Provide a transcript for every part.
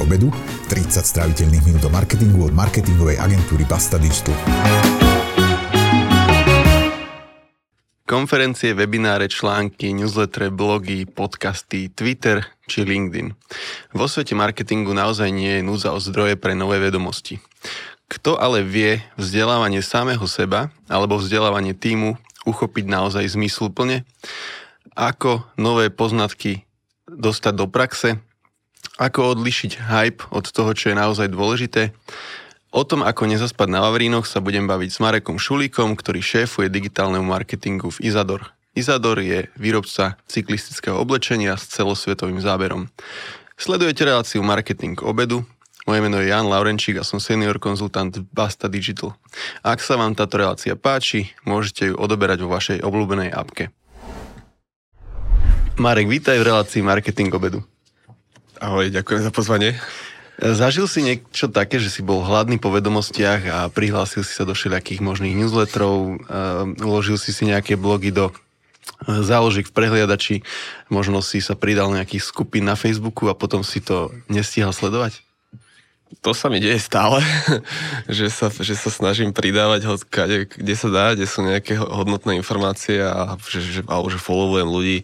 obedu, 30 stráviteľných minút o marketingu od marketingovej agentúry Basta Digital. Konferencie, webináre, články, newsletter, blogy, podcasty, Twitter či LinkedIn. Vo svete marketingu naozaj nie je núdza o zdroje pre nové vedomosti. Kto ale vie vzdelávanie samého seba alebo vzdelávanie týmu uchopiť naozaj zmysluplne? Ako nové poznatky dostať do praxe? Ako odlišiť hype od toho, čo je naozaj dôležité? O tom, ako nezaspať na Vavrínoch, sa budem baviť s Marekom Šulíkom, ktorý šéfuje digitálnemu marketingu v Izador. Izador je výrobca cyklistického oblečenia s celosvetovým záberom. Sledujete reláciu Marketing obedu. Moje meno je Jan Laurenčík a som senior konzultant Basta Digital. Ak sa vám táto relácia páči, môžete ju odoberať vo vašej obľúbenej apke. Marek, vítaj v relácii Marketing obedu. Ahoj, ďakujem za pozvanie. Zažil si niečo také, že si bol hladný po vedomostiach a prihlásil si sa do všelijakých možných newsletterov, uh, uložil si si nejaké blogy do eh, záložík v prehliadači, možno si sa pridal nejakých skupín na Facebooku a potom si to nestíhal sledovať? To sa mi deje stále, že, sa, že sa snažím pridávať ho kade, kde sa dá, kde sú nejaké hodnotné informácie a že, že, alebo že followujem ľudí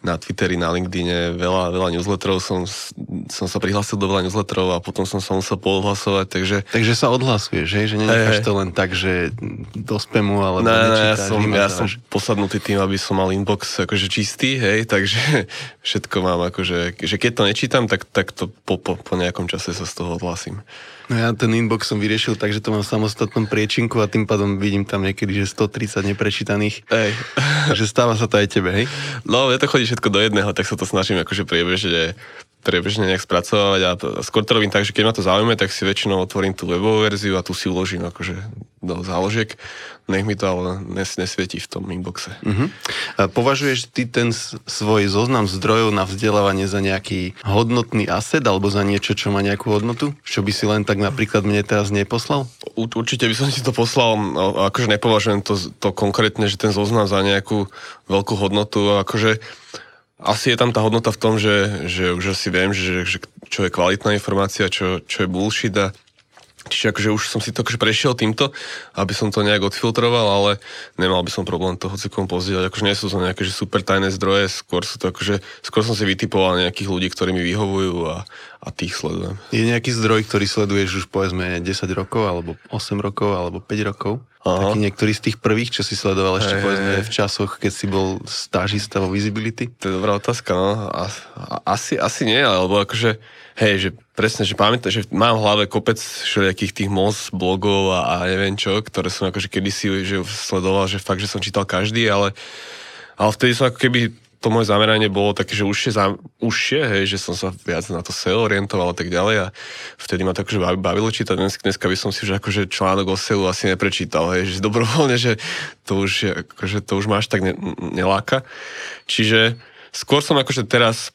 na Twitteri, na LinkedIne, veľa, veľa newsletterov som, som sa prihlásil do veľa newsletterov a potom som sa musel poodhlasovať, takže... Takže sa odhlasuje, že? Že nenecháš to len tak, že do spamu, ale ne, ne, ja som, ja som posadnutý tým, aby som mal inbox akože čistý, hej, takže všetko mám akože, že keď to nečítam, tak, tak to po, po, po nejakom čase sa z toho odhlasím súhlasím. No ja ten inbox som vyriešil tak, že to mám v samostatnom priečinku a tým pádom vidím tam niekedy, že 130 neprečítaných. Ej. že stáva sa to aj tebe, hej? No, ja to chodí všetko do jedného, tak sa to snažím akože priebežne priebežne nejak spracovať a to, skôr to robím tak, že keď ma to zaujíma, tak si väčšinou otvorím tú webovú verziu a tu si uložím akože do záložiek. Nech mi to ale nes, nesvietí v tom inboxe. Uh-huh. A považuješ ty ten svoj zoznam zdrojov na vzdelávanie za nejaký hodnotný asset alebo za niečo, čo má nejakú hodnotu? Čo by si len tak napríklad mne teraz neposlal? U, určite by som ti to poslal, akože nepovažujem to, to konkrétne, že ten zoznam za nejakú veľkú hodnotu, akože asi je tam tá hodnota v tom, že, že už asi viem, že, že čo je kvalitná informácia, čo, čo je bullshit a Čiže akože už som si to akože prešiel týmto, aby som to nejak odfiltroval, ale nemal by som problém to hocikom pozdieľať. Akože nie sú to nejaké že super tajné zdroje, skôr sú to akože, skôr som si vytipoval nejakých ľudí, ktorí mi vyhovujú a, a tých sledujem. Je nejaký zdroj, ktorý sleduješ už povedzme 10 rokov, alebo 8 rokov, alebo 5 rokov? Aha. Taký niektorý z tých prvých, čo si sledoval ešte hey, povedzme hey. v časoch, keď si bol stážista vo Visibility? To je dobrá otázka, no. Asi, asi nie, alebo akože Hej, že presne, že pamätám, že mám v hlave kopec všelijakých tých MOS blogov a, a neviem čo, ktoré som akože kedysi že sledoval, že fakt, že som čítal každý, ale, ale vtedy som ako keby to moje zameranie bolo také, že užšie, užšie hej, že som sa viac na to SEO orientoval a tak ďalej a vtedy ma to akože bavilo čítať. Dnes, dneska by som si že akože článok o SEO asi neprečítal, hej, že dobrovoľne, že to už, akože to už máš tak ne, neláka. Čiže skôr som akože teraz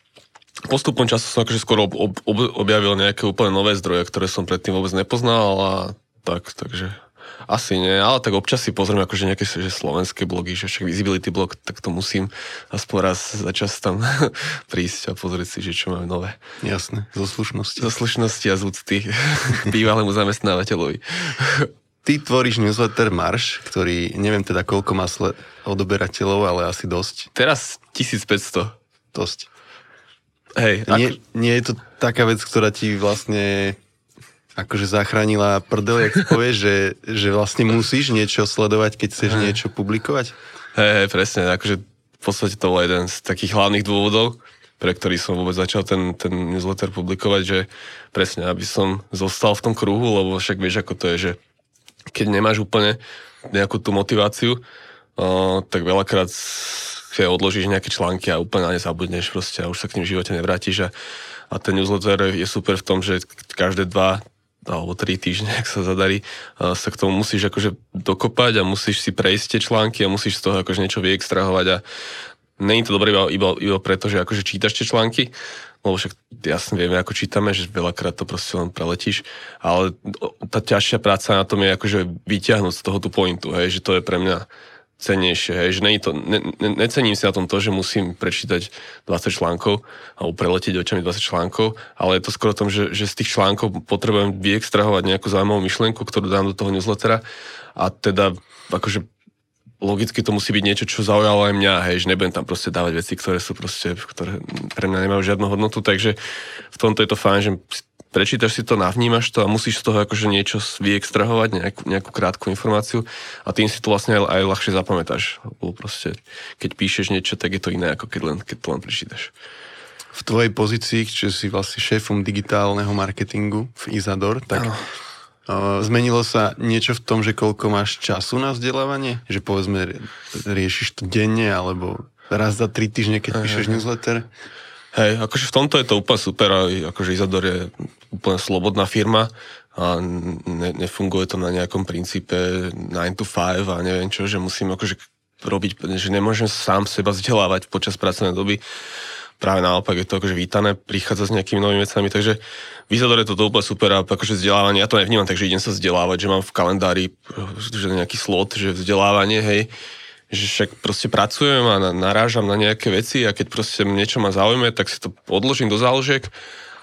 postupom času som akože skoro ob, ob, objavil nejaké úplne nové zdroje, ktoré som predtým vôbec nepoznal a tak, takže asi nie, ale tak občas si pozriem akože nejaké že slovenské blogy, že však Visibility blog, tak to musím aspoň raz za čas tam prísť a pozrieť si, že čo máme nové. Jasné, zo slušnosti. Zo slušnosti a z úcty bývalému zamestnávateľovi. Ty tvoríš newsletter Marš, ktorý neviem teda koľko má sled odoberateľov, ale asi dosť. Teraz 1500. Dosť. Hej, nie, ako... nie je to taká vec, ktorá ti vlastne akože zachránila prdel, jak povieš, že, že vlastne musíš niečo sledovať, keď chceš niečo publikovať? Hej, hej, presne, akože v podstate to bol jeden z takých hlavných dôvodov, pre ktorý som vôbec začal ten, ten newsletter publikovať, že presne, aby som zostal v tom kruhu, lebo však vieš, ako to je, že keď nemáš úplne nejakú tú motiváciu, uh, tak veľakrát keď odložíš nejaké články a úplne na ne zabudneš proste a už sa k ním v živote nevrátiš a, a ten newsletter je super v tom, že každé dva alebo tri týždne, ak sa zadarí, sa k tomu musíš akože dokopať a musíš si prejsť tie články a musíš z toho akože niečo vyextrahovať a není to dobré iba, iba, iba preto, že akože čítaš tie články, lebo však jasne vieme, ako čítame, že veľakrát to proste len preletíš, ale tá ťažšia práca na tom je akože vyťahnuť z toho tú pointu, hej, že to je pre mňa cennejšie, hej, že to, ne, ne, necením si na tom to, že musím prečítať 20 článkov alebo preletieť očami 20 článkov, ale je to skôr o tom, že, že z tých článkov potrebujem vyextrahovať nejakú zaujímavú myšlienku, ktorú dám do toho newslettera. A teda akože logicky to musí byť niečo, čo zaujalo aj mňa, hej, že nebudem tam proste dávať veci, ktoré sú proste, ktoré pre mňa nemajú žiadnu hodnotu, takže v tomto je to fajn, že prečítaš si to, navnímaš to a musíš z toho akože niečo vyextrahovať, nejakú, nejakú krátku informáciu a tým si to vlastne aj, aj ľahšie zapamätáš. Lebo proste, keď píšeš niečo, tak je to iné, ako keď, len, keď to len prečítaš. V tvojej pozícii, čiže si vlastne šéfom digitálneho marketingu v Izador, tak ano. Zmenilo sa niečo v tom, že koľko máš času na vzdelávanie? Že povedzme, riešiš to denne, alebo raz za tri týždne, keď píšeš newsletter? Hej, akože v tomto je to úplne super, akože Izador je úplne slobodná firma a ne, nefunguje to na nejakom princípe 9 to 5 a neviem čo, že musím akože robiť, že nemôžem sám seba vzdelávať počas pracovnej doby. Práve naopak je to akože vítané, prichádza s nejakými novými vecami, takže v Izadore je to úplne super a akože vzdelávanie, ja to nevnímam, takže idem sa vzdelávať, že mám v kalendári že nejaký slot, že vzdelávanie, hej, že však proste pracujem a narážam na nejaké veci a keď proste niečo ma zaujme, tak si to odložím do záložiek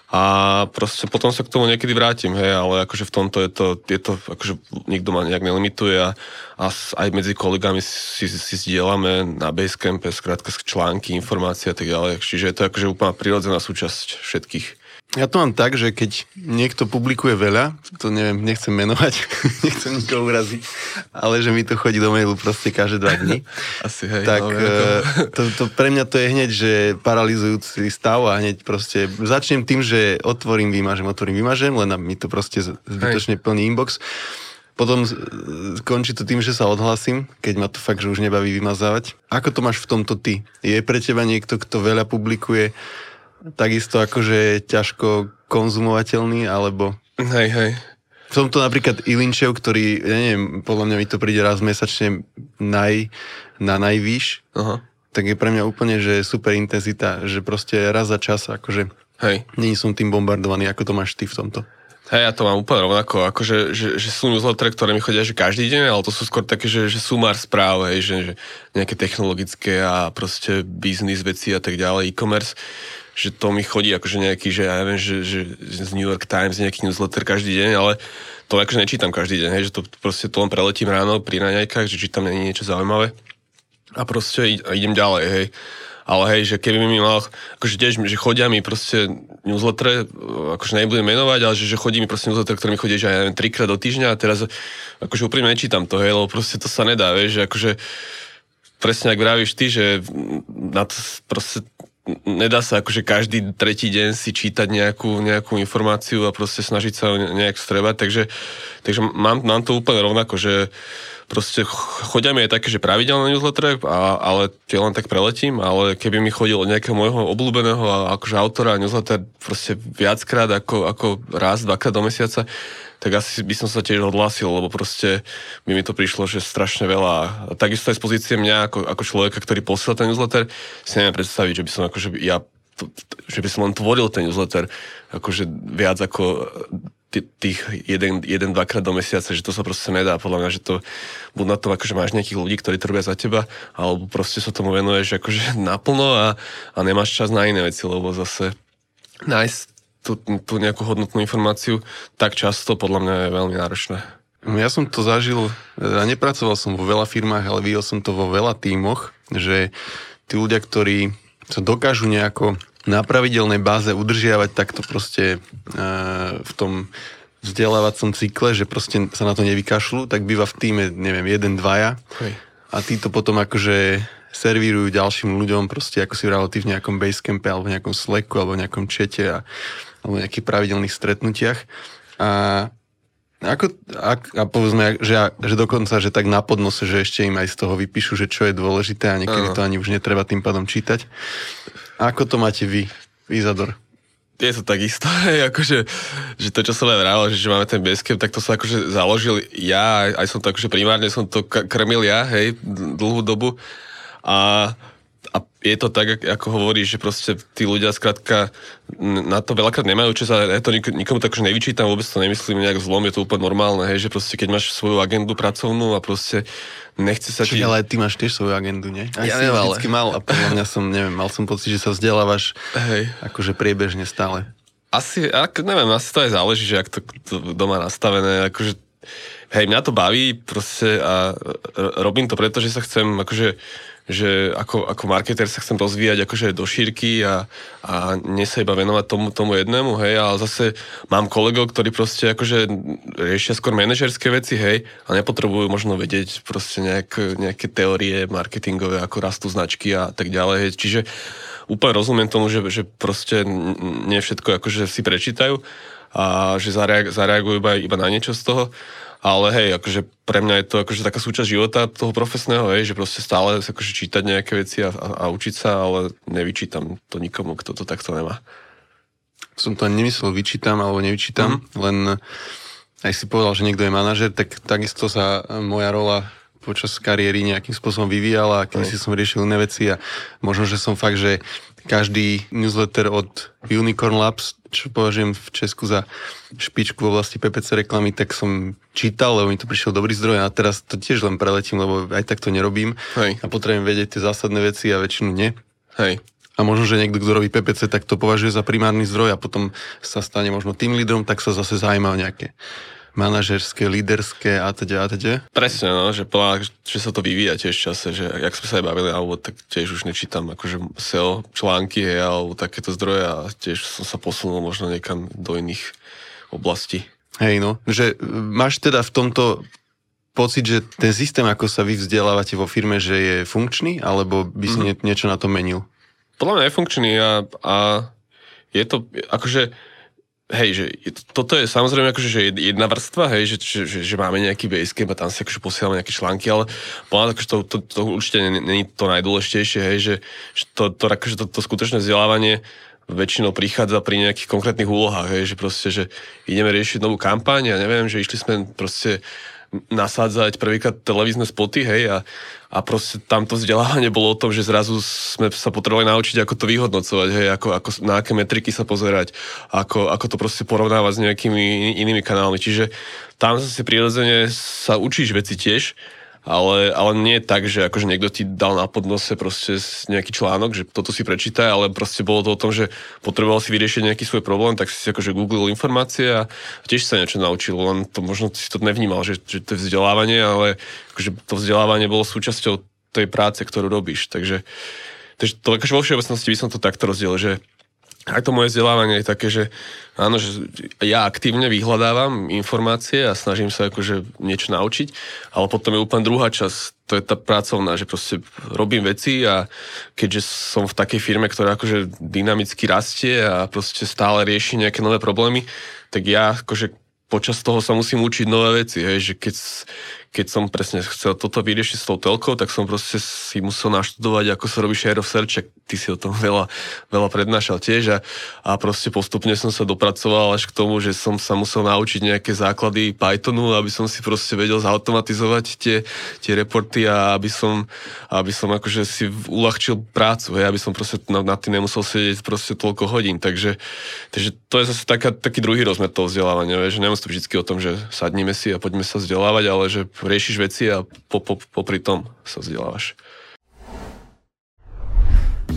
a proste potom sa k tomu niekedy vrátim, hej, ale akože v tomto je to, je to akože nikto ma nejak nelimituje a, a aj medzi kolegami si, si, zdieľame na Basecampe, skrátka články, informácie a tak ďalej, čiže je to akože úplná prirodzená súčasť všetkých. Ja to mám tak, že keď niekto publikuje veľa, to neviem, nechcem menovať, nechcem nikoho uraziť, ale že mi to chodí do mailu proste každé dva dní. Asi, hej. Tak no, to, to, pre mňa to je hneď, že paralizujúci stav a hneď proste začnem tým, že otvorím, vymažem, otvorím, vymažem, len mi to proste zbytočne plný inbox. Potom končí to tým, že sa odhlasím, keď ma to fakt, že už nebaví vymazávať. Ako to máš v tomto ty? Je pre teba niekto, kto veľa publikuje, takisto akože ťažko konzumovateľný, alebo... Hej, hej. Som to napríklad Ilinčev, ktorý, ja neviem, podľa mňa mi to príde raz mesačne naj, na najvýš, Aha. tak je pre mňa úplne, že super intenzita, že proste raz za čas, akože Hej. není som tým bombardovaný, ako to máš ty v tomto. Hej, ja to mám úplne rovnako, akože, že, že sú newslettery, ktoré mi chodia že každý deň, ale to sú skôr také, že, že sumár správ, hej, že, že nejaké technologické a proste biznis veci a tak ďalej, e-commerce že to mi chodí akože nejaký, že ja neviem, že, že z New York Times nejaký newsletter každý deň, ale to akože nečítam každý deň, hej, že to proste to len preletím ráno pri raňajkách, že či tam není niečo zaujímavé a proste idem ďalej, hej. Ale hej, že keby mi mal, akože tiež, že chodia mi proste newsletter, akože nebudem menovať, ale že, že chodí mi proste newsletter, ktorý mi chodí, že ja neviem, trikrát do týždňa a teraz akože úprimne nečítam to, hej, lebo proste to sa nedá, vieš, že akože presne ak vravíš ty, že na to proste nedá sa akože každý tretí deň si čítať nejakú, nejakú informáciu a proste snažiť sa nejak strebať, takže, takže mám, mám to úplne rovnako, že proste chodia mi aj také, že pravidelné newslettere, a, ale tie len tak preletím, ale keby mi chodilo nejakého môjho obľúbeného akože autora newsletter proste viackrát ako, ako raz, dvakrát do mesiaca, tak asi by som sa tiež odhlásil, lebo proste by mi to prišlo, že strašne veľa. A takisto aj z pozície mňa ako, ako človeka, ktorý posiela ten newsletter, si neviem predstaviť, že by som akože ja že by som len tvoril ten newsletter akože viac ako tých jeden, jeden, dvakrát do mesiaca, že to sa proste nedá. Podľa mňa, že to buď na to, akože máš nejakých ľudí, ktorí to robia za teba, alebo proste sa tomu venuješ akože naplno a, a nemáš čas na iné veci, lebo zase nájsť tú, tú nejakú hodnotnú informáciu tak často podľa mňa je veľmi náročné. Ja som to zažil, ja nepracoval som vo veľa firmách, ale videl som to vo veľa tímoch, že tí ľudia, ktorí sa dokážu nejako na pravidelnej báze udržiavať takto proste e, v tom vzdelávacom cykle, že proste sa na to nevykašľú, tak býva v týme, neviem, jeden, dvaja. Hej. A títo potom akože servírujú ďalším ľuďom proste ako si vral v nejakom basecampe alebo v nejakom slacku alebo v nejakom čete a alebo nejakých pravidelných stretnutiach. A ako, ak, a povedzme, že, že dokonca, že tak na podnose, že ešte im aj z toho vypíšu, že čo je dôležité a niekedy to ani už netreba tým pádom čítať. Ako to máte vy, Izador? Je to takisto, hej, akože, že to, čo som aj vral, že, že máme ten Basecamp, tak to som akože založil ja, aj som to akože primárne som to krmil ja, hej, dlhú dobu. A a je to tak, ako hovoríš, že proste tí ľudia skrátka na to veľakrát nemajú čas a ja to nik- nikomu tak už nevyčítam, vôbec to nemyslím nejak zlom, je to úplne normálne, hej, že proste keď máš svoju agendu pracovnú a proste nechce sa ti... ale ty máš tiež svoju agendu, nie? Aj ja si neviem, vždycky mal a podľa mňa som, neviem, mal som pocit, že sa vzdelávaš hej. akože priebežne stále. Asi, ak, neviem, asi to aj záleží, že ak to, to doma nastavené, akože hej, mňa to baví proste a robím to preto, že sa chcem akože že ako, ako marketer sa chcem rozvíjať akože do šírky a, a nie sa iba venovať tomu, tomu jednému, hej, ale zase mám kolegov, ktorí proste akože riešia skôr manažerské veci, hej, a nepotrebujú možno vedieť proste nejak, nejaké teórie marketingové, ako rastú značky a tak ďalej, hej. čiže úplne rozumiem tomu, že, že proste nie všetko akože si prečítajú a že zareagujú iba, iba na niečo z toho ale hej, akože pre mňa je to akože taká súčasť života toho profesného, hej, že proste stále akože čítať nejaké veci a, a, a učiť sa, ale nevyčítam to nikomu, kto to takto nemá. Som to ani nemyslel vyčítam alebo nevyčítam, mm-hmm. len aj si povedal, že niekto je manažer, tak takisto sa moja rola počas kariéry nejakým spôsobom vyvíjala a keď si som riešil iné veci a možno, že som fakt, že každý newsletter od Unicorn Labs, čo považujem v Česku za špičku v oblasti PPC reklamy, tak som čítal, lebo mi to prišiel dobrý zdroj a teraz to tiež len preletím, lebo aj tak to nerobím. Hej. A potrebujem vedieť tie zásadné veci a väčšinu nie. Hej. A možno, že niekto, kto robí PPC, tak to považuje za primárny zdroj a potom sa stane možno tým lídrom, tak sa zase zaujíma o nejaké manažerské, líderské a teda a teda. Presne, no, že, plá, že sa to vyvíja tiež v čase, že jak sme sa aj bavili, alebo tak tiež už nečítam akože SEO články, hej, alebo takéto zdroje a tiež som sa posunul možno niekam do iných oblastí. Hej, no, že máš teda v tomto pocit, že ten systém, ako sa vy vzdelávate vo firme, že je funkčný, alebo by si mm. niečo na to menil? Podľa mňa je funkčný a, a je to, akože hej, že toto je samozrejme akože, že jedna vrstva, hej, že, že, že, že máme nejaký basecamp a tam si akože posielame nejaké články, ale podľa akože to, to, to, určite není to najdôležitejšie, hej, že, že to, to, akože to, to skutočné vzdelávanie väčšinou prichádza pri nejakých konkrétnych úlohách, hej, že proste, že ideme riešiť novú kampaň a neviem, že išli sme proste nasádzať prvýkrát televízne spoty, hej, a, a proste tamto vzdelávanie bolo o tom, že zrazu sme sa potrebovali naučiť, ako to vyhodnocovať, hej, ako, ako, na aké metriky sa pozerať, ako, ako to proste porovnávať s nejakými inými kanálmi. Čiže tam zase prirodzene sa učíš veci tiež, ale, ale nie tak, že akože niekto ti dal na podnose proste nejaký článok, že toto si prečítaj, ale proste bolo to o tom, že potreboval si vyriešiť nejaký svoj problém, tak si akože googlil informácie a tiež sa niečo naučil, len to možno si to nevnímal, že, že to je vzdelávanie, ale akože to vzdelávanie bolo súčasťou tej práce, ktorú robíš. Takže, takže to akože vo všeobecnosti by som to takto rozdiel, že aj to moje vzdelávanie je také, že áno, že ja aktívne vyhľadávam informácie a snažím sa akože niečo naučiť, ale potom je úplne druhá časť, to je tá pracovná, že proste robím veci a keďže som v takej firme, ktorá akože dynamicky rastie a proste stále rieši nejaké nové problémy, tak ja akože počas toho sa musím učiť nové veci, hej, že keď, keď som presne chcel toto vyriešiť s tou telkou, tak som proste si musel naštudovať, ako sa robí share of search, ty si o tom veľa, veľa prednášal tiež a, a proste postupne som sa dopracoval až k tomu, že som sa musel naučiť nejaké základy Pythonu, aby som si proste vedel zautomatizovať tie, tie reporty a aby som, aby som akože si uľahčil prácu, hej, aby som proste na, na tým nemusel sedieť proste toľko hodín, takže, takže to je zase taká, taký druhý rozmer toho vzdelávania, že nemusí to vždy o tom, že sadnime si a poďme sa vzdelávať, ale že riešiš veci a po, po, popri tom sa vzdelávaš.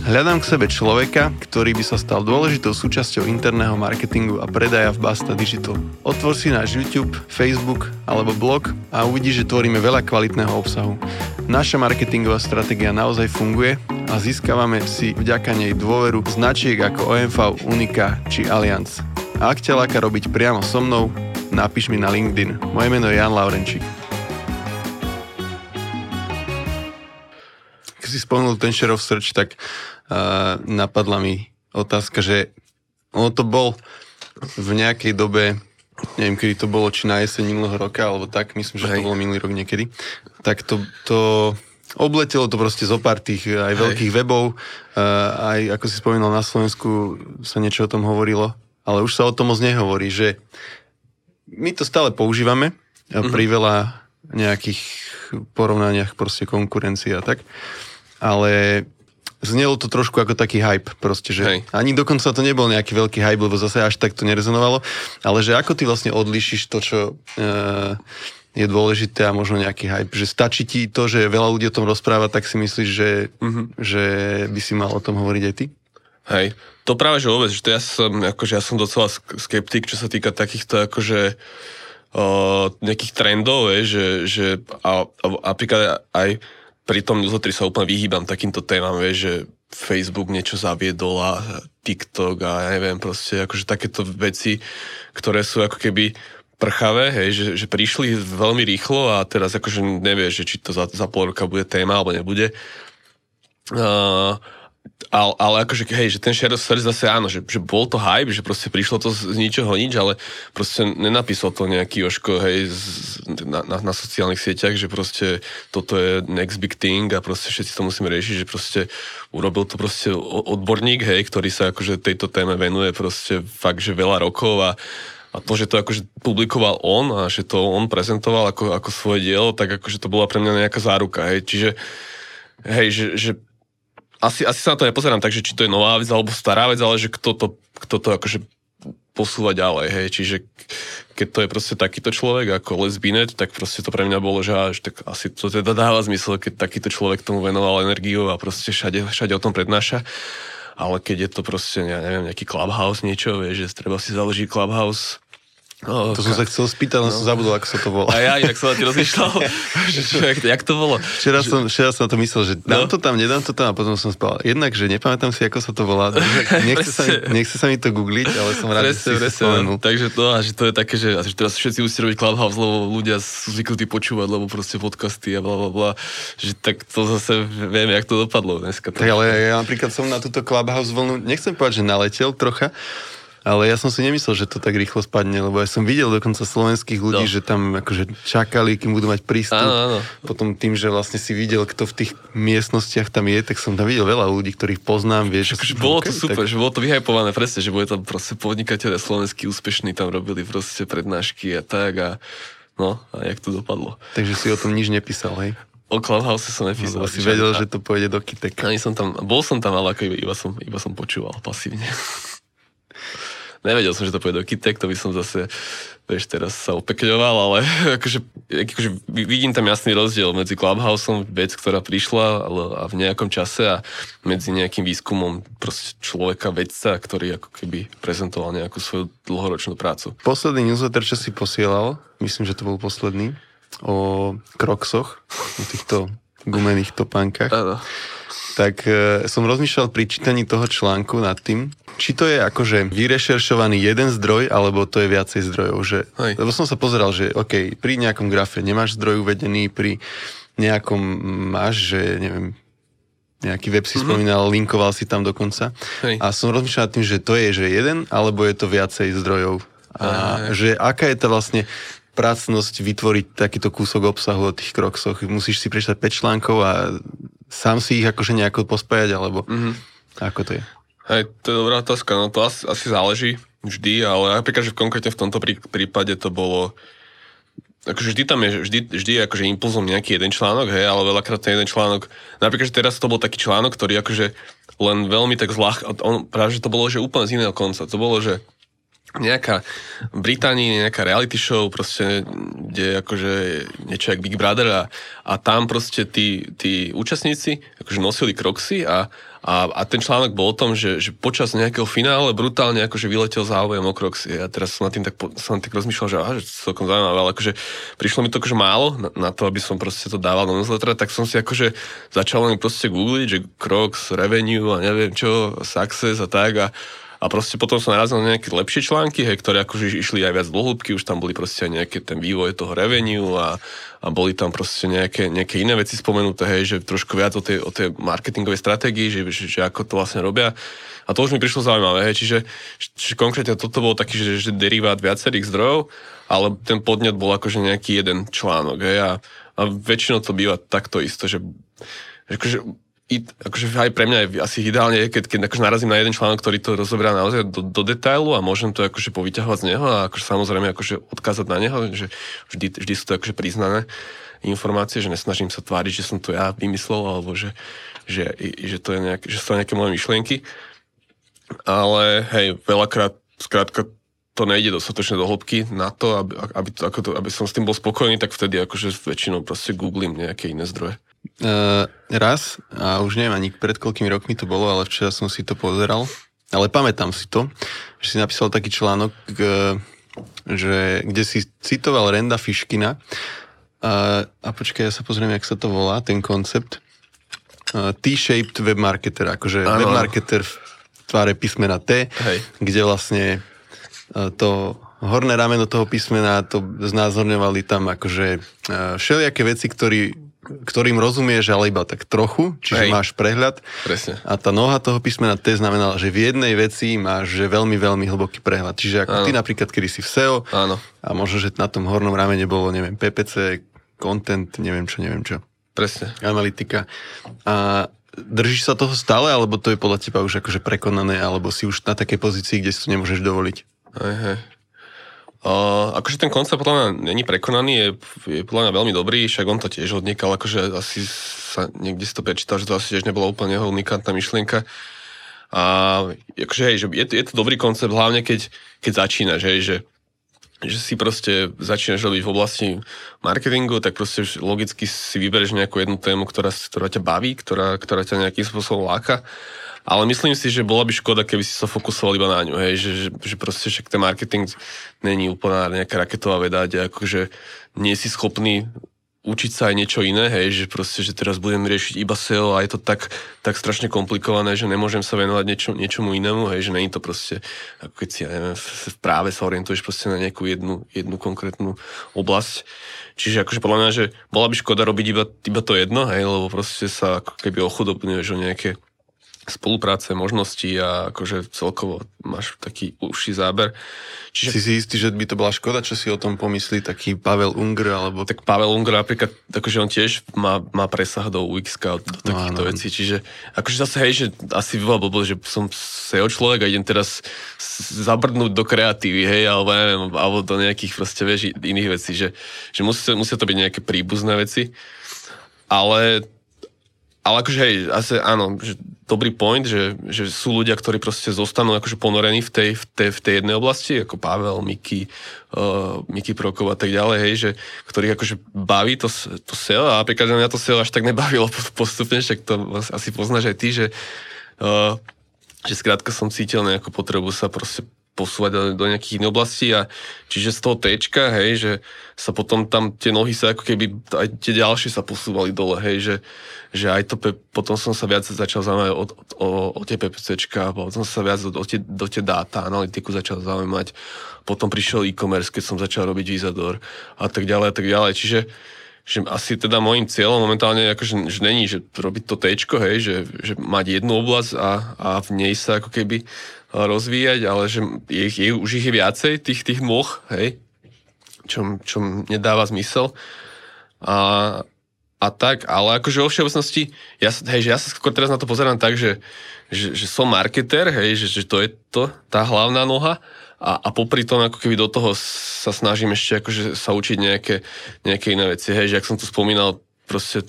Hľadám k sebe človeka, ktorý by sa stal dôležitou súčasťou interného marketingu a predaja v Basta Digital. Otvor si náš YouTube, Facebook alebo blog a uvidíš, že tvoríme veľa kvalitného obsahu. Naša marketingová stratégia naozaj funguje a získavame si vďaka nej dôveru značiek ako OMV, Unika či Allianz. A ak ťa robiť priamo so mnou, napíš mi na LinkedIn. Moje meno je Jan Laurenčík. Si spomenul ten share of search, tak uh, napadla mi otázka, že ono to bol v nejakej dobe, neviem, kedy to bolo, či na jeseň minulého roka, alebo tak, myslím, že Hej. to bolo minulý rok niekedy, tak to, to obletelo to proste zo pár tých aj Hej. veľkých webov, uh, aj ako si spomínal na Slovensku sa niečo o tom hovorilo, ale už sa o tom moc nehovorí, že my to stále používame mm-hmm. pri veľa nejakých porovnaniach proste konkurencie a tak, ale znelo to trošku ako taký hype, proste, že Hej. ani dokonca to nebol nejaký veľký hype, lebo zase až tak to nerezonovalo, ale že ako ty vlastne odlišíš to, čo uh, je dôležité a možno nejaký hype, že stačí ti to, že veľa ľudí o tom rozpráva, tak si myslíš, že, Mhm. že by si mal o tom hovoriť aj ty? Hej, to práve, že vôbec, že to ja som, akože ja som docela sk- skeptik, čo sa týka takýchto akože uh, nejakých trendov, je, že, že a, a, napríklad aj pri tom newsletteri sa úplne vyhýbam takýmto témam, vie, že Facebook niečo zaviedol a TikTok a ja neviem, proste akože takéto veci, ktoré sú ako keby prchavé, hej, že, že prišli veľmi rýchlo a teraz akože nevieš, že či to za, za pol roka bude téma alebo nebude. Uh, ale, ale akože, hej, že ten share of search zase áno, že, že bol to hype, že proste prišlo to z, z ničoho nič, ale proste nenapísal to nejaký Joško, hej, z, na, na, na sociálnych sieťach, že proste toto je next big thing a proste všetci to musíme riešiť, že proste urobil to proste odborník, hej, ktorý sa akože tejto téme venuje proste fakt, že veľa rokov a a to, že to akože publikoval on a že to on prezentoval ako, ako svoje dielo, tak akože to bola pre mňa nejaká záruka, hej. Čiže, hej, že, že asi, asi sa na to nepozerám tak, či to je nová vec alebo stará vec, ale že kto to, kto to akože posúva ďalej, hej, čiže keď to je proste takýto človek ako Les Binet, tak proste to pre mňa bolo, že až tak asi to teda dáva zmysel, keď takýto človek tomu venoval energiu a proste všade, všade o tom prednáša. Ale keď je to proste, ja neviem, nejaký clubhouse niečo, vieš, že treba si založiť clubhouse. No, To som sa chcel spýtať, len som zabudol, ako sa to volá. a ja inak som na ti rozmýšľal, že jak, jak to bolo. Včera som, včera som na to myslel, že dám No. to tam, nedám to tam a potom som spal. Jednak, že nepamätám si, ako sa to volá. Nechce sa, mi, Presne. nechce sa mi to googliť, ale som rád, že si spomenul. Takže to, a že to je také, že, že teraz všetci musíte robiť Clubhouse, lebo ľudia sú zvyknutí počúvať, lebo proste podcasty a bla bla bla. Že tak to zase viem, jak to dopadlo dneska. Tak ale ja napríklad som na túto Clubhouse vlnu, nechcem povedať, že naletel trocha, ale ja som si nemyslel, že to tak rýchlo spadne, lebo ja som videl dokonca slovenských ľudí, No. že tam akože čakali, kým budú mať prístup. Áno, áno. Potom tým, že vlastne si videl, kto v tých miestnostiach tam je, tak som tam videl veľa ľudí, ktorých poznám, vieš. Akože že- bolo to super, tak- že bolo to vyhypované presne, že boli tam proste podnikateľe slovenskí úspešní, tam robili proste prednášky a tak a no, a jak to dopadlo. Takže si o tom nič nepísal, hej? O Clubhouse som nepísal. Lebo si vedel, a- že to pôjde do kytek. Ani som tam, bol som tam, ale ako iba, iba, som, iba som počúval pasívne. Nevedel som, že to pôjde do Kitek, to by som zase, vieš, teraz sa opekňoval, ale akože, akože vi- vidím tam jasný rozdiel medzi Clubhouseom, vec, ktorá prišla ale, a v nejakom čase a medzi nejakým výskumom proste človeka, vedca, ktorý ako keby prezentoval nejakú svoju dlhoročnú prácu. Posledný newsletter, čo si posielal, myslím, že to bol posledný, o kroksoch, o týchto gumených topánkach, Áno. Tak e, som rozmýšľal pri čítaní toho článku nad tým, či to je akože vyrešeršovaný jeden zdroj, alebo to je viacej zdrojov. Že, Hej. lebo som sa pozeral, že OK, pri nejakom grafe nemáš zdroj uvedený, pri nejakom máš, že neviem, nejaký web si mm-hmm. spomínal, linkoval si tam dokonca. Hej. A som rozmýšľal nad tým, že to je, že jeden, alebo je to viacej zdrojov. A Hej. že aká je to vlastne pracnosť vytvoriť takýto kúsok obsahu o tých kroksoch. Musíš si prečítať 5 článkov a sám si ich akože nejako pospájať, alebo mm-hmm. ako to je? Hej, to je dobrá otázka, no to asi, asi záleží vždy, ale napríklad, že konkrétne v tomto prí, prípade to bolo akože vždy tam je, vždy, vždy je akože impulzom nejaký jeden článok, hej, ale veľakrát ten jeden článok, napríklad, že teraz to bol taký článok, ktorý akože len veľmi tak zľah, on práve, že to bolo, že úplne z iného konca, to bolo, že nejaká Británii nejaká reality show, proste, kde akože niečo jak Big Brother a, a tam proste tí, tí účastníci akože nosili kroxy a, a, a ten článok bol o tom, že, že počas nejakého finále brutálne akože vyletel záujem o kroxy. A teraz som na tým tak, som tak rozmýšľal, že, aha, že to celkom zaujímavé, ale akože prišlo mi to akože málo na, na to, aby som proste to dával do newslettera, tak som si akože začal len proste googliť, že Crocs, revenue a neviem čo, success a tak a a proste potom som narazil na nejaké lepšie články, hej, ktoré akože išli aj viac do hĺbky, už tam boli proste aj nejaké ten vývoj toho revenue a, a boli tam proste nejaké, nejaké iné veci spomenuté, hej, že trošku viac o tej, o tej marketingovej stratégii, že, že, že ako to vlastne robia. A to už mi prišlo zaujímavé, hej, čiže, čiže konkrétne toto bol taký, že, že derivát viacerých zdrojov, ale ten podnet bol akože nejaký jeden článok, hej, a, a väčšinou to býva takto isto, že, že akože akože aj pre mňa je asi ideálne, keď, keď akože narazím na jeden článok, ktorý to rozoberá naozaj do, do detailu a môžem to akože povyťahovať z neho a akože samozrejme akože odkázať na neho, že vždy, vždy sú to akože priznané informácie, že nesnažím sa tváriť, že som to ja vymyslel alebo že, že, že, to, je nejak, že sú to nejaké moje myšlienky. Ale hej, veľakrát, skrátka, to nejde dostatočne do hĺbky na to, aby, aby, to, ako to, aby som s tým bol spokojný, tak vtedy akože väčšinou proste googlím nejaké iné zdroje. Uh, raz, a už neviem ani pred koľkými rokmi to bolo, ale včera som si to pozeral, ale pamätám si to, že si napísal taký článok, k, že, kde si citoval Renda Fiškina a, a počkaj, ja sa pozriem, jak sa to volá, ten koncept. Uh, T-shaped webmarketer, akože ano. webmarketer v tváre písmena T, Hej. kde vlastne uh, to horné rameno toho písmena to znázorňovali tam akože uh, všelijaké veci, ktorý ktorým rozumieš, ale iba tak trochu, čiže Hej. máš prehľad. Presne. A tá noha toho písmena T znamenala, že v jednej veci máš že veľmi, veľmi hlboký prehľad. Čiže ako Áno. ty napríklad, kedy si v SEO Áno. a možno, že na tom hornom ramene bolo, neviem, PPC, content, neviem čo, neviem čo. Presne. Analytika. A držíš sa toho stále, alebo to je podľa teba už akože prekonané, alebo si už na takej pozícii, kde si to nemôžeš dovoliť? Hej, hej. Uh, akože ten koncept podľa mňa není prekonaný, je, je podľa mňa veľmi dobrý, však on to tiež odniekal, akože asi sa niekde si to prečítal, že to asi tiež nebola úplne jeho unikátna myšlienka. A akože hej, že je, to, je to dobrý koncept, hlavne keď, keď začínaš, hej, že, že si proste začínaš robiť v oblasti marketingu, tak proste logicky si vybereš nejakú jednu tému, ktorá, ktorá ťa baví, ktorá, ktorá ťa nejakým spôsobom láka. Ale myslím si, že bola by škoda, keby si sa fokusoval iba na ňu, hej, že, že, že proste však ten marketing není úplná nejaká raketová veda, kde akože nie si schopný učiť sa aj niečo iné, hej, že proste, že teraz budem riešiť iba SEO a je to tak, tak strašne komplikované, že nemôžem sa venovať niečo, niečomu inému, hej, že není to proste, ako keď si, ja neviem, v práve sa orientuješ proste na nejakú jednu, jednu konkrétnu oblasť. Čiže akože podľa mňa, že bola by škoda robiť iba, iba to jedno, hej, lebo proste sa ako keby ochudobňuješ o nejaké spolupráce, možnosti a akože celkovo máš taký užší záber. Čiže... Si si istý, že by to bola škoda, čo si o tom pomyslí taký Pavel Unger, alebo... Tak Pavel Unger napríklad, akože on tiež má, má presah do UX do takýchto no, vecí, čiže akože zase hej, že asi by bolo že som SEO človek a idem teraz zabrdnúť do kreatívy, hej, alebo neviem, alebo do nejakých proste, vieš, iných vecí, že, že musia, musia to byť nejaké príbuzné veci, ale ale akože hej, asi áno, že dobrý point, že, že sú ľudia, ktorí proste zostanú akože ponorení v tej, v tej, v tej jednej oblasti, ako Pavel, Miky, uh, Miky Prokov a tak ďalej, hej, že ktorých akože baví to, to SEO a napríklad mňa to SEO až tak nebavilo postupne, však to asi poznáš aj ty, že, uh, že skrátka som cítil nejakú potrebu sa proste posúvať do, nejakých iných oblastí a čiže z toho Tčka, hej, že sa potom tam tie nohy sa ako keby aj tie ďalšie sa posúvali dole, hej, že, že aj to, potom som sa viac začal zaujímať o, o, o tie PPCčka, potom som sa viac do, tie, do tie dáta, analytiku začal zaujímať, potom prišiel e-commerce, keď som začal robiť Vizador a tak ďalej a tak ďalej, čiže že asi teda môjim cieľom momentálne akože, že není, že robiť to Tčko, hej, že, že mať jednu oblasť a, a v nej sa ako keby rozvíjať, ale že je, je, už ich je viacej, tých, tých moh, hej, čo, čo nedáva zmysel. A, a tak, ale akože vo všeobecnosti, ja, hej, že ja sa skôr teraz na to pozerám tak, že, že, že som marketer, hej, že, že to je to, tá hlavná noha a, a popri tom ako keby do toho sa snažím ešte akože sa učiť nejaké, nejaké iné veci, hej, že ak som tu spomínal, proste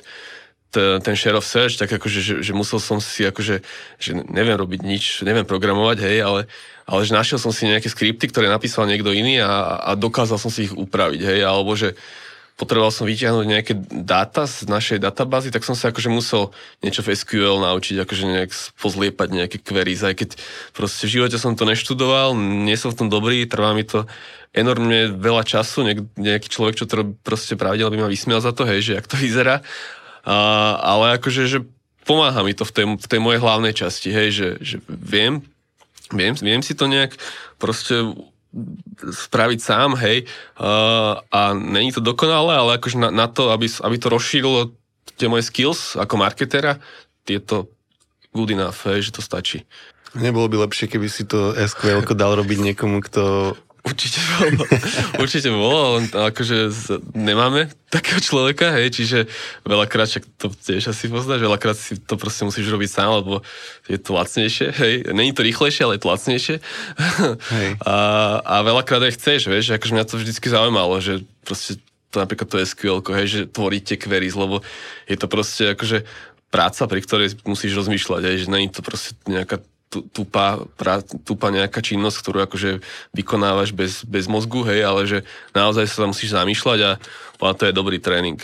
ten share of search, tak akože, že, že musel som si akože, že neviem robiť nič, neviem programovať, hej, ale, ale že našiel som si nejaké skripty, ktoré napísal niekto iný a, a dokázal som si ich upraviť, hej, alebo že potreboval som vyťahnuť nejaké dáta z našej databázy, tak som sa akože musel niečo v SQL naučiť, akože nejak pozliepať nejaké queries, aj keď proste v živote som to neštudoval, nie som v tom dobrý, trvá mi to enormne veľa času, nejaký človek, čo to proste pravidel by ma vysmial za to, hej, že jak to vyzerá, a, ale akože, že pomáha mi to v tej, v tej mojej hlavnej časti, hej, že, že viem, viem, viem si to nejak proste spraviť sám, hej, a, a není to dokonalé, ale akože na, na to, aby, aby to rozšírilo tie moje skills ako marketera, je to good enough, hej, že to stačí. Nebolo by lepšie, keby si to SQL dal robiť niekomu, kto Určite bolo, určite bolo, len akože nemáme takého človeka, hej, čiže veľakrát, však to tiež asi poznáš, veľakrát si to proste musíš robiť sám, lebo je to lacnejšie, hej, není to rýchlejšie, ale je to lacnejšie. Hej. A, a veľakrát aj chceš, vieš, akože mňa to vždycky zaujímalo, že proste to napríklad to SQL, hej, že tvoríte queries, lebo je to proste akože práca, pri ktorej musíš rozmýšľať, hej, že není to proste nejaká tupá, tupá nejaká činnosť, ktorú akože vykonávaš bez, bez mozgu, hej, ale že naozaj sa tam musíš zamýšľať a to je dobrý tréning.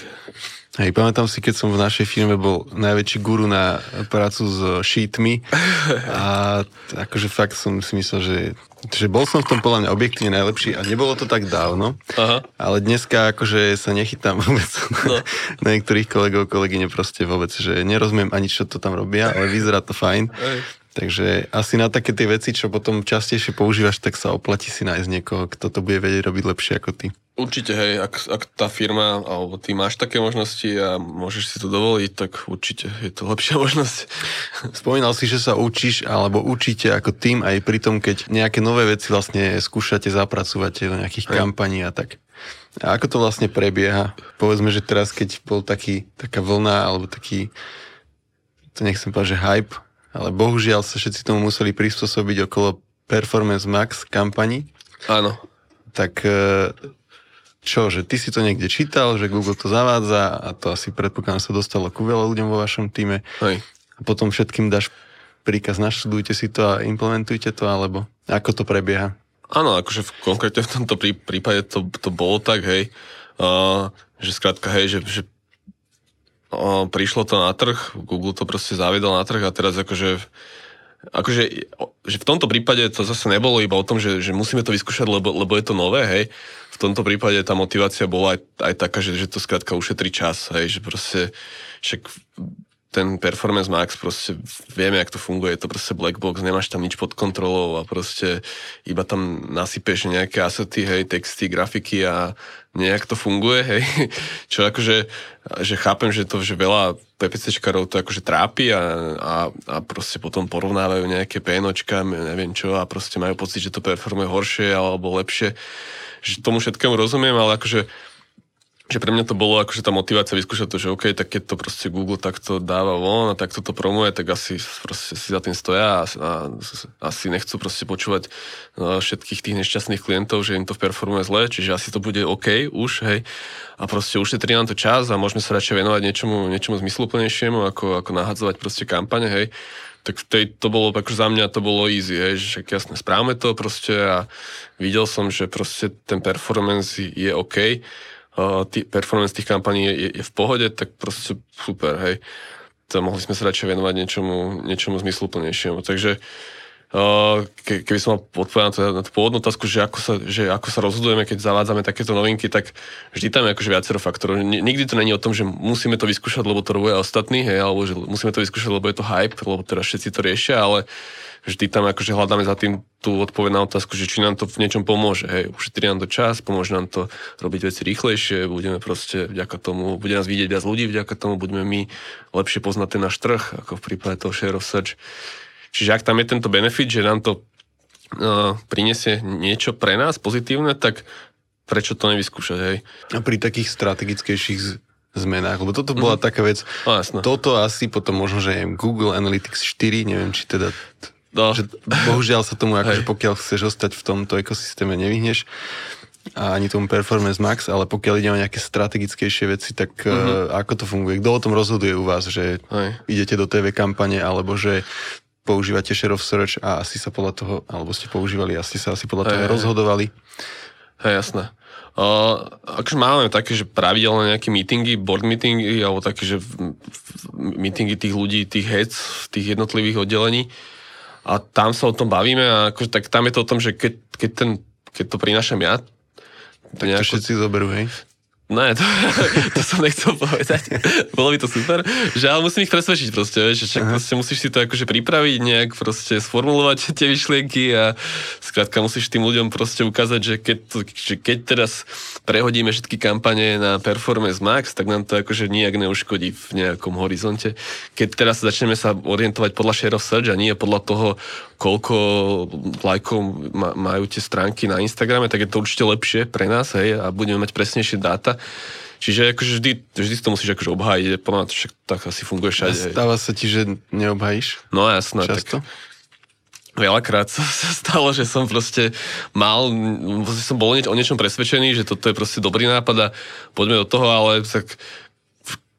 Hej, pamätám si, keď som v našej firme bol najväčší guru na prácu s sheetmi a akože fakt som si myslel, že, že bol som v tom podľa mňa objektívne najlepší a nebolo to tak dávno, Aha. ale dneska akože sa nechytám vôbec no. na, niektorých kolegov, kolegyne proste vôbec, že nerozumiem ani, čo to tam robia, ale vyzerá to fajn. Hej. Takže asi na také tie veci, čo potom častejšie používaš, tak sa oplatí si nájsť niekoho, kto to bude vedieť robiť lepšie ako ty. Určite, hej, ak, ak tá firma alebo ty máš také možnosti a môžeš si to dovoliť, tak určite je to lepšia možnosť. Spomínal si, že sa učíš alebo učíte ako tým aj pri tom, keď nejaké nové veci vlastne skúšate zapracovať do nejakých hej. kampaní a tak. A ako to vlastne prebieha? Povedzme, že teraz, keď bol taký, taká vlna alebo taký, to nechcem povedať, že hype ale bohužiaľ sa všetci tomu museli prispôsobiť okolo Performance Max kampani. Áno. Tak e, čo, že ty si to niekde čítal, že Google to zavádza a to asi predpokladám sa dostalo ku veľa ľuďom vo vašom týme. Hej. A potom všetkým dáš príkaz, naštudujte si to a implementujte to, alebo ako to prebieha? Áno, akože v, konkrétne v tomto prípade to, to bolo tak, hej, uh, že skrátka, hej, že, že o, prišlo to na trh, Google to proste zaviedol na trh a teraz akože akože že v tomto prípade to zase nebolo iba o tom, že, že musíme to vyskúšať, lebo, lebo je to nové, hej. V tomto prípade tá motivácia bola aj, aj taká, že, že to skrátka ušetrí čas, hej, že proste však ten Performance Max proste vieme, jak to funguje, je to proste black box, nemáš tam nič pod kontrolou a proste iba tam nasypeš nejaké asety, hej, texty, grafiky a nejak to funguje, hej. Čo akože, že chápem, že to, že veľa PPCčkarov to akože trápi a, a, a proste potom porovnávajú nejaké PNOčka, neviem čo a proste majú pocit, že to performuje horšie alebo lepšie. Že tomu všetkému rozumiem, ale akože že pre mňa to bolo akože tá motivácia vyskúšať to, že OK, tak keď to proste Google takto dáva von a takto to promuje, tak asi proste si za tým stoja a, a asi nechcú proste počúvať no, všetkých tých nešťastných klientov, že im to performuje zle, čiže asi to bude OK už, hej. A proste ušetrí nám to čas a môžeme sa radšej venovať niečomu, niečomu zmysluplnejšiemu, ako, ako nahadzovať proste kampane, hej tak v tej, to bolo, akože za mňa to bolo easy, hej, že však jasne, správame to proste a videl som, že proste ten performance je OK tý, performance tých kampaní je, je v pohode, tak proste super, hej. To mohli sme sa radšej venovať niečomu, niečomu zmysluplnejšiemu. Takže ke, keby som mal odpovedať na, na tú pôvodnú otázku, že ako, sa, že ako sa rozhodujeme, keď zavádzame takéto novinky, tak vždy tam je akože viacero faktorov. Nikdy to není o tom, že musíme to vyskúšať, lebo to robia ostatní, hej, alebo že musíme to vyskúšať, lebo je to hype, lebo teraz všetci to riešia, ale vždy tam akože hľadáme za tým tú odpoveď na otázku, že či nám to v niečom pomôže. Hej, ušetrí nám to čas, pomôže nám to robiť veci rýchlejšie, budeme proste vďaka tomu, bude nás vidieť viac ľudí, vďaka tomu budeme my lepšie poznať ten náš trh, ako v prípade toho share of search. Čiže ak tam je tento benefit, že nám to uh, prinesie niečo pre nás pozitívne, tak prečo to nevyskúšať, hej? A pri takých strategickejších zmenách, lebo toto bola mm. taká vec. No, jasno. Toto asi potom možno, že Google Analytics 4, neviem, či teda No. Že bohužiaľ sa tomu, akože pokiaľ chceš ostať v tomto ekosystéme, nevyhneš a ani tomu Performance Max, ale pokiaľ ide o nejaké strategickejšie veci, tak uh, ako to funguje? Kto o tom rozhoduje u vás, že Hej. idete do TV kampane, alebo že používate share of search a asi sa podľa toho, alebo ste používali, asi sa asi podľa toho rozhodovali? Hej, jasné. Uh, akože máme také, že pravidelné nejaké meetingy, board meetingy, alebo také, že meetingy tých ľudí, tých heads, tých jednotlivých oddelení, a tam sa o tom bavíme a akože, tak tam je to o tom, že keď, keď, ten, keď to prinášam ja, tak to všetci zoberú, hej? Ne, to, to som nechcel povedať. Bolo by to super. Že ale musím ich presvedčiť proste, vieš, že proste musíš si to akože pripraviť, nejak proste sformulovať tie myšlienky a skrátka musíš tým ľuďom proste ukázať, že keď, to, že keď teraz prehodíme všetky kampane na Performance Max, tak nám to akože nijak neuškodí v nejakom horizonte. Keď teraz začneme sa orientovať podľa share of search a nie podľa toho, koľko lajkov majú tie stránky na Instagrame, tak je to určite lepšie pre nás, hej, a budeme mať presnejšie dáta. Čiže akože vždy, vždy si to musíš akože obhájiť, podľa to však tak asi funguje všade. Stáva sa ti, že neobhajíš? No jasné. Často? Tak, Veľakrát sa, sa stalo, že som proste mal, som bol o niečom presvedčený, že toto je proste dobrý nápad a poďme do toho, ale tak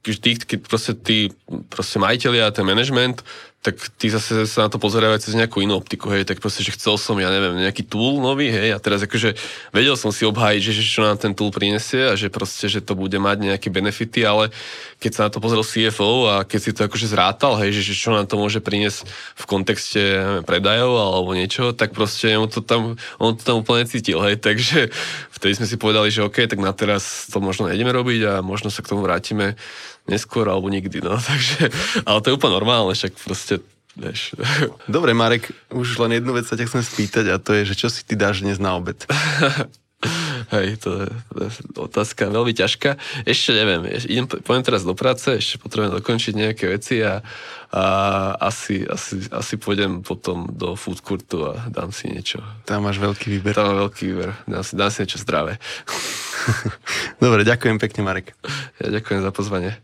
tí, keď proste tí proste majiteľia a ten management tak tí zase sa na to pozerajú cez nejakú inú optiku, hej, tak proste, že chcel som, ja neviem, nejaký tool nový, hej, a teraz akože vedel som si obhájiť, že, že čo nám ten tool prinesie a že proste, že to bude mať nejaké benefity, ale keď sa na to pozrel CFO a keď si to akože zrátal, hej, že, že čo nám to môže priniesť v kontexte predajov alebo niečo, tak proste on to tam, on to tam úplne cítil, hej, takže vtedy sme si povedali, že OK, tak na teraz to možno nejdeme robiť a možno sa k tomu vrátime neskôr alebo nikdy, no, takže, ale to je úplne normálne, však proste Vieš. Dobre, Marek, už len jednu vec sa ťa chcem spýtať a to je, že čo si ty dáš dnes na obed? Hej, to je, to je otázka veľmi ťažká. Ešte neviem, idem, poďme teraz do práce, ešte potrebujem dokončiť nejaké veci a, a asi, asi, asi pôjdem potom do food courtu a dám si niečo. Tam máš veľký výber. Tam mám veľký výber, dám si, dám si niečo zdravé. Dobre, ďakujem pekne, Marek. Ja ďakujem za pozvanie.